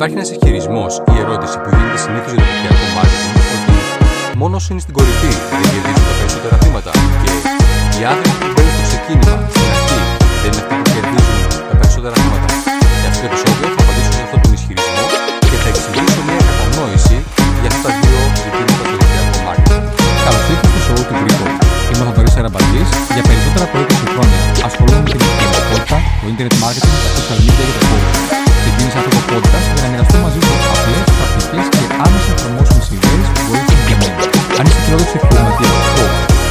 Υπάρχει ένας ισχυρισμό ή ερώτηση που γίνεται συνήθως για το δικτυακό marketing ότι μόνο όσοι είναι στην κορυφή δεν κερδίζουν τα περισσότερα χρήματα και οι άνθρωποι που μπαίνουν στο ξεκίνημα, στην αρχή, δεν είναι αυτοί που κερδίζουν τα περισσότερα χρήματα. Σε αυτό το επεισόδιο;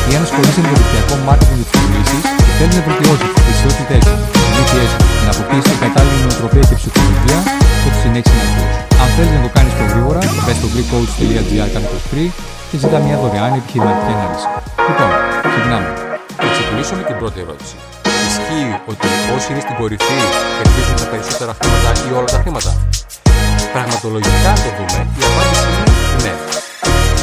Coach ή αν ασχολείσαι με το δικτυακό marketing και τις πωλήσει και θέλει να βελτιώσει τις δεξιότητέ σου, τι συνήθειέ σου και να αποκτήσει την κατάλληλη νοοτροπία και ψυχολογία, τότε συνέχισε να ακούς. Αν θέλεις να το κάνεις πιο γρήγορα, μπε στο greekcoach.gr κάθετο free και ζητά μια δωρεάν επιχειρηματική ανάλυση. Λοιπόν, ξεκινάμε. Θα ξεκινήσω με την πρώτη ερώτηση. Ισχύει ότι όσοι είναι στην κορυφή κερδίζουν τα περισσότερα χρήματα ή όλα τα χρήματα; Πραγματολογικά το δούμε, η απάντηση είναι ναι.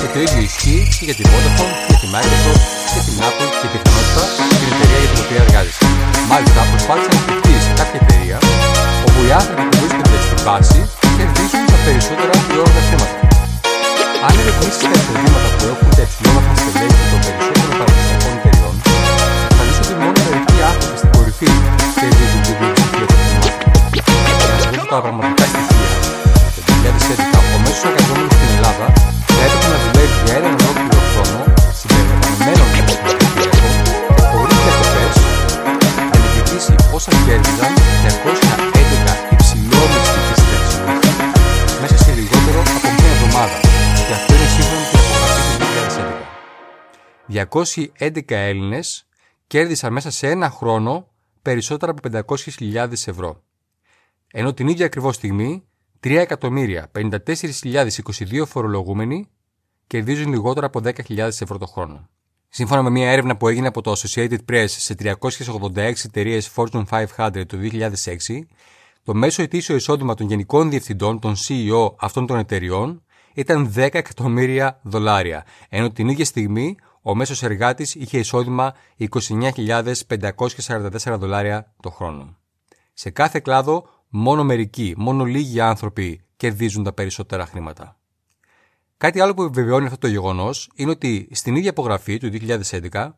Και το ίδιο ισχύει και για τη Vodafone, για τη Microsoft, για την Apple και πιθανότητα την εταιρεία για την οποία εργάζεσαι. Μάλιστα, προσπάθησε να χτυπήσει κάποια εταιρεία όπου οι άνθρωποι που βρίσκονται στην βάση κερδίζουν τα περισσότερα ή όλα τα χρήματα. Αν ερευνήσεις τα εισοδήματα που έχουν τα υψηλόμαθα στελέχη των περισσότερων παραδοσιακών εταιριών, θα δεις ότι μόνο μερικοί άνθρωποι στην κορυφή κερδίζουν την πλειοψηφία των χρημάτων. Για να σα δώσω τα πραγματικά στοιχεία, το 2011 ο μέσος εργαζόμενος στην Ελλάδα θα έπρεπε να δουλεύει για έναν ολόκληρο χρόνο συμπεριλαμβανομένων των επιχειρηματικών και χωρίς διακοπές για να κερδίσει όσα κέρδιζαν 211 υψηλόμισθοι και συνταξιούχοι μέσα σε λιγότερο από μία εβδομάδα. Και αυτό είναι σύμφωνα με την απογραφή του 2011. 211 Έλληνες κέρδισαν μέσα σε ένα χρόνο περισσότερα από 500.000 ευρώ. Ενώ την ίδια ακριβώς στιγμή 3.054.022 φορολογούμενοι κερδίζουν λιγότερο από 10.000 ευρώ το χρόνο. Σύμφωνα με μια έρευνα που έγινε από το Associated Press σε 386 εταιρείες Fortune 500 το 2006, το μέσο ετήσιο εισόδημα των γενικών διευθυντών, των CEO αυτών των εταιριών, ήταν 10 εκατομμύρια δολάρια, ενώ την ίδια στιγμή ο μέσος εργάτης είχε εισόδημα 29.544 δολάρια το χρόνο. Σε κάθε κλάδο, μόνο μερικοί, μόνο λίγοι άνθρωποι κερδίζουν τα περισσότερα χρήματα. Κάτι άλλο που επιβεβαιώνει αυτό το γεγονός είναι ότι στην ίδια απογραφή του 2011,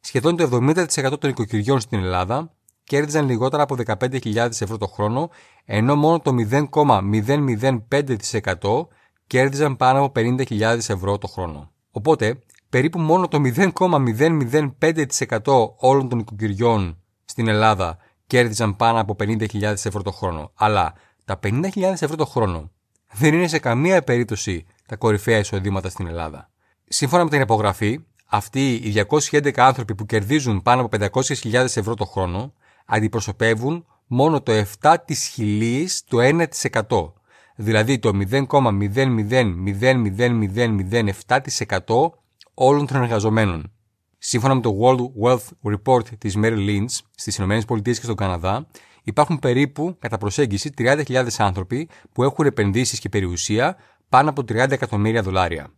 σχεδόν το 70% των οικοκυριών στην Ελλάδα κέρδιζαν λιγότερα από 15.000 ευρώ το χρόνο, ενώ μόνο το 0,005% κέρδιζαν πάνω από 50.000 ευρώ το χρόνο. Οπότε, περίπου μόνο το 0,005% όλων των οικοκυριών στην Ελλάδα κέρδιζαν πάνω από 50.000 ευρώ το χρόνο. Αλλά τα 50.000 ευρώ το χρόνο δεν είναι σε καμία περίπτωση τα κορυφαία εισοδήματα στην Ελλάδα. Σύμφωνα με την υπογραφή, αυτοί οι 211 άνθρωποι που κερδίζουν πάνω από 500.000 ευρώ το χρόνο αντιπροσωπεύουν μόνο το 7 της χιλίης του 1%. Δηλαδή το 0,0000007% όλων των εργαζομένων. Σύμφωνα με το World Wealth Report της Merrill Lynch στις ΗΠΑ και στον Καναδά, υπάρχουν περίπου κατά προσέγγιση 30.000 άνθρωποι που έχουν επενδύσεις και περιουσία πάνω από 30 εκατομμύρια δολάρια.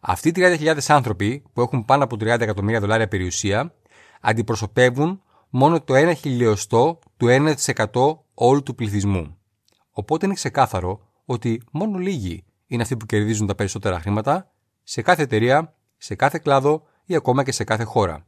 Αυτοί οι 30.000 άνθρωποι που έχουν πάνω από 30 εκατομμύρια δολάρια περιουσία αντιπροσωπεύουν μόνο το 1 χιλιοστό του 1% όλου του πληθυσμού. Οπότε είναι ξεκάθαρο ότι μόνο λίγοι είναι αυτοί που κερδίζουν τα περισσότερα χρήματα σε κάθε εταιρεία, σε κάθε κλάδο ή ακόμα και σε κάθε χώρα.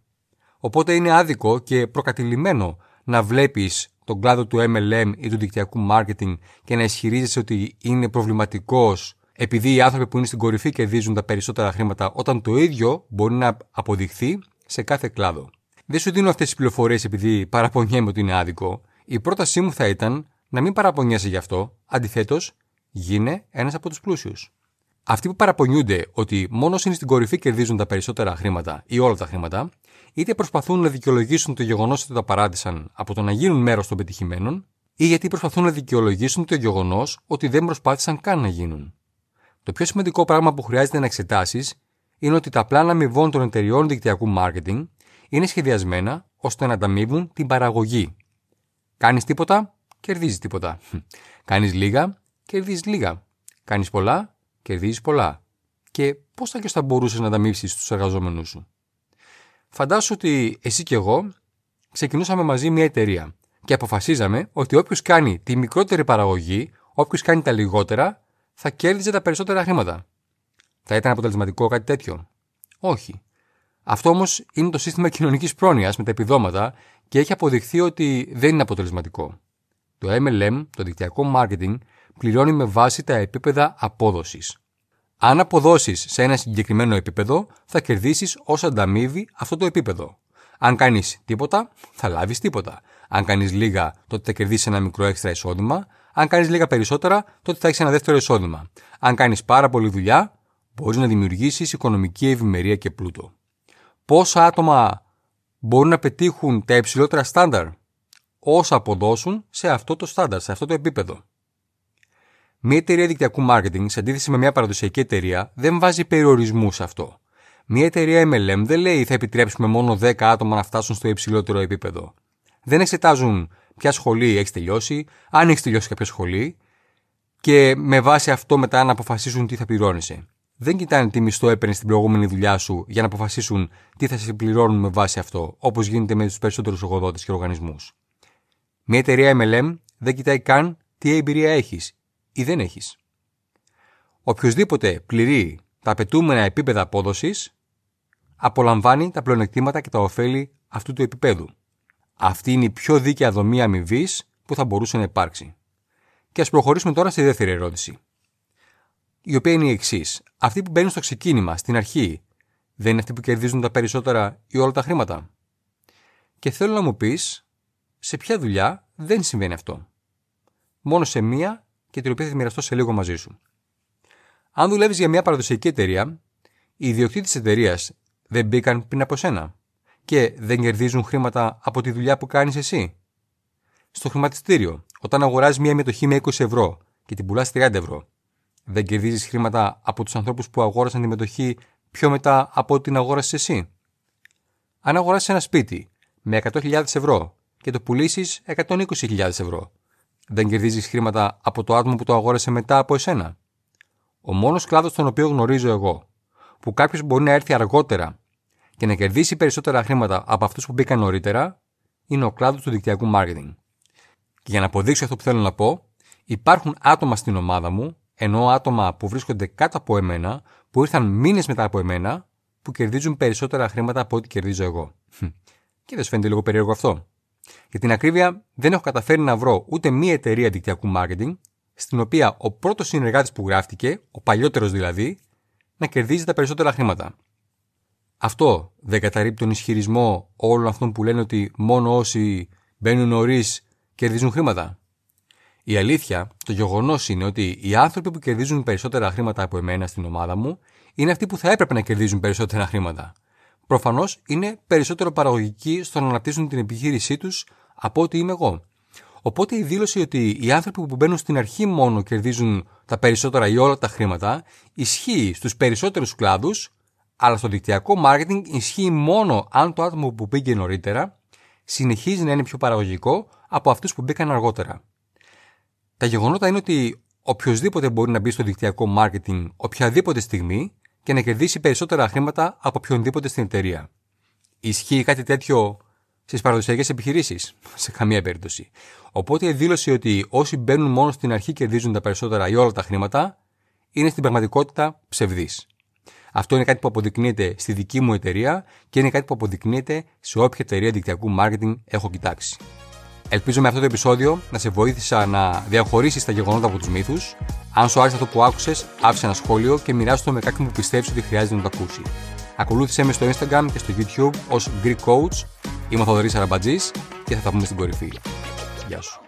Οπότε είναι άδικο και προκατηλημένο να βλέπεις τον κλάδο του MLM ή του δικτυακού marketing και να ισχυρίζεσαι ότι είναι προβληματικός επειδή οι άνθρωποι που είναι στην κορυφή κερδίζουν τα περισσότερα χρήματα όταν το ίδιο μπορεί να αποδειχθεί σε κάθε κλάδο. Δεν σου δίνω αυτές τις πληροφορίες επειδή παραπονιέμαι ότι είναι άδικο. Η πρότασή μου θα ήταν να μην παραπονιέσαι γι' αυτό, αντιθέτως, γίνε ένας από τους πλούσιους. Αυτοί που παραπονιούνται ότι μόνο όσοι είναι στην κορυφή κερδίζουν τα περισσότερα χρήματα ή όλα τα χρήματα, είτε προσπαθούν να δικαιολογήσουν το γεγονός ότι τα παράτησαν από το να γίνουν μέρος των πετυχημένων, ή γιατί προσπαθούν να δικαιολογήσουν το γεγονός ότι δεν προσπάθησαν καν να γίνουν. Το πιο σημαντικό πράγμα που χρειάζεται να εξετάσεις είναι ότι τα πλάνα αμοιβών των εταιριών δικτυακού marketing είναι σχεδιασμένα ώστε να ανταμείβουν την παραγωγή. Κάνεις τίποτα, κερδίζεις τίποτα. Κάνεις λίγα, κερδίζεις λίγα. Κάνεις πολλά, κερδίζεις πολλά. Και πώς θα και θα μπορούσες να ανταμείψει τους εργαζόμενους σου; Φαντάσου ότι εσύ και εγώ ξεκινούσαμε μαζί μια εταιρεία και αποφασίζαμε ότι όποιος κάνει τη μικρότερη παραγωγή, όποιος κάνει τα λιγότερα θα κέρδιζε τα περισσότερα χρήματα. Θα ήταν αποτελεσματικό κάτι τέτοιο; Όχι. Αυτό όμως είναι το σύστημα κοινωνικής πρόνοιας με τα επιδόματα και έχει αποδειχθεί ότι δεν είναι αποτελεσματικό. Το MLM, το δικτυακό marketing, πληρώνει με βάση τα επίπεδα απόδοσης. Αν αποδώσεις σε ένα συγκεκριμένο επίπεδο, θα κερδίσεις ως ανταμείβει αυτό το επίπεδο. Αν κάνεις τίποτα, θα λάβεις τίποτα. Αν κάνεις λίγα, τότε θα κερδίσεις ένα μικρό έξτρα εισόδημα. Αν κάνεις λίγα περισσότερα, τότε θα έχεις ένα δεύτερο εισόδημα. Αν κάνεις πάρα πολλή δουλειά, μπορείς να δημιουργήσεις οικονομική ευημερία και πλούτο. Πόσα άτομα μπορούν να πετύχουν τα υψηλότερα στάνταρ, όσα αποδώσουν σε αυτό το στάνταρ, σε αυτό το επίπεδο. Μια εταιρεία δικτυακού marketing, σε αντίθεση με μια παραδοσιακή εταιρεία, δεν βάζει περιορισμούς σε αυτό. Μια εταιρεία MLM δεν λέει θα επιτρέψουμε μόνο 10 άτομα να φτάσουν στο υψηλότερο επίπεδο. Δεν εξετάζουν ποια σχολή έχεις τελειώσει, αν έχεις τελειώσει κάποια σχολή και με βάση αυτό μετά να αποφασίσουν τι θα πληρώνεσαι. Δεν κοιτάνε τι μισθό έπαιρνες στην προηγούμενη δουλειά σου για να αποφασίσουν τι θα σε πληρώνουν με βάση αυτό, όπως γίνεται με τους περισσότερους εργοδότες και οργανισμούς. Μια εταιρεία MLM δεν κοιτάει καν τι εμπειρία έχεις ή δεν έχεις. Οποιοδήποτε πληρεί τα απαιτούμενα επίπεδα απόδοσης απολαμβάνει τα πλεονεκτήματα και τα ωφέλη αυτού του επίπεδου. Αυτή είναι η πιο δίκαια δομή αμοιβής που θα μπορούσε να υπάρξει. Και ας προχωρήσουμε τώρα στη δεύτερη ερώτηση. Η οποία είναι η εξής. Αυτοί που μπαίνουν στο ξεκίνημα, στην αρχή, δεν είναι αυτοί που κερδίζουν τα περισσότερα ή όλα τα χρήματα. Και θέλω να μου πεις σε ποια δουλειά δεν συμβαίνει αυτό; Μόνο σε μία και την οποία θα μοιραστώ σε λίγο μαζί σου. Αν δουλεύεις για μια παραδοσιακή εταιρεία, οι ιδιοκτήτες της εταιρείας δεν μπήκαν πριν από σένα και δεν κερδίζουν χρήματα από τη δουλειά που κάνεις εσύ. Στο χρηματιστήριο, όταν αγοράζεις μια μετοχή με 20 ευρώ και την πουλάς 30 ευρώ, δεν κερδίζεις χρήματα από τους ανθρώπους που αγόρασαν τη μετοχή πιο μετά από ό,τι την αγόρασες εσύ. Αν αγοράσει ένα σπίτι με 100.000 ευρώ και το πουλήσεις 120.000 ευρώ, δεν κερδίζεις χρήματα από το άτομο που το αγόρασε μετά από εσένα. Ο μόνος κλάδος τον οποίο γνωρίζω εγώ, που κάποιος μπορεί να έρθει αργότερα και να κερδίσει περισσότερα χρήματα από αυτούς που μπήκαν νωρίτερα, είναι ο κλάδος του δικτυακού marketing. Και για να αποδείξω αυτό που θέλω να πω, υπάρχουν άτομα στην ομάδα μου, ενώ άτομα που βρίσκονται κάτω από εμένα, που ήρθαν μήνες μετά από εμένα, που κερδίζουν περισσότερα χρήματα από ό,τι κερδίζω εγώ. Και δεν σου φαίνεται λίγο περίεργο αυτό; Για την ακρίβεια, δεν έχω καταφέρει να βρω ούτε μία εταιρεία δικτυακού marketing, στην οποία ο πρώτος συνεργάτης που γράφτηκε, ο παλιότερος δηλαδή, να κερδίζει τα περισσότερα χρήματα. Αυτό δεν καταρρύπτει τον ισχυρισμό όλων αυτών που λένε ότι μόνο όσοι μπαίνουν νωρίς κερδίζουν χρήματα. Η αλήθεια, το γεγονός είναι ότι οι άνθρωποι που κερδίζουν περισσότερα χρήματα από εμένα στην ομάδα μου είναι αυτοί που θα έπρεπε να κερδίζουν περισσότερα χρήματα. Προφανώς είναι περισσότερο παραγωγικοί στο να αναπτύσσουν την επιχείρησή τους από ότι είμαι εγώ. Οπότε η δήλωση ότι οι άνθρωποι που μπαίνουν στην αρχή μόνο κερδίζουν τα περισσότερα ή όλα τα χρήματα ισχύει στους περισσότερους κλάδους, αλλά στο δικτυακό marketing ισχύει μόνο αν το άτομο που μπήκε νωρίτερα συνεχίζει να είναι πιο παραγωγικό από αυτούς που μπήκαν αργότερα. Τα γεγονότα είναι ότι οποιοδήποτε μπορεί να μπει στο δικτυακό marketing οποιαδήποτε στιγμή και να κερδίσει περισσότερα χρήματα από οποιονδήποτε στην εταιρεία. Ισχύει κάτι τέτοιο στις παραδοσιακές επιχειρήσεις; Σε καμία περίπτωση. Οπότε η δήλωση ότι όσοι μπαίνουν μόνο στην αρχή κερδίζουν τα περισσότερα ή όλα τα χρήματα είναι στην πραγματικότητα ψευδής. Αυτό είναι κάτι που αποδεικνύεται στη δική μου εταιρεία και είναι κάτι που αποδεικνύεται σε όποια εταιρεία δικτυακού marketing έχω κοιτάξει. Ελπίζω με αυτό το επεισόδιο να σε βοήθησα να διαχωρίσεις τα γεγονότα από τους μύθους. Αν σου άρεσε αυτό που άκουσες, άφησε ένα σχόλιο και μοιράσου το με κάποιον που πιστεύεις ότι χρειάζεται να το ακούσει. Ακολούθησέ με στο Instagram και στο YouTube ως Greek Coach. Είμαι ο Θοδωρής Αραμπατζής και θα τα πούμε στην κορυφή. Γεια σου.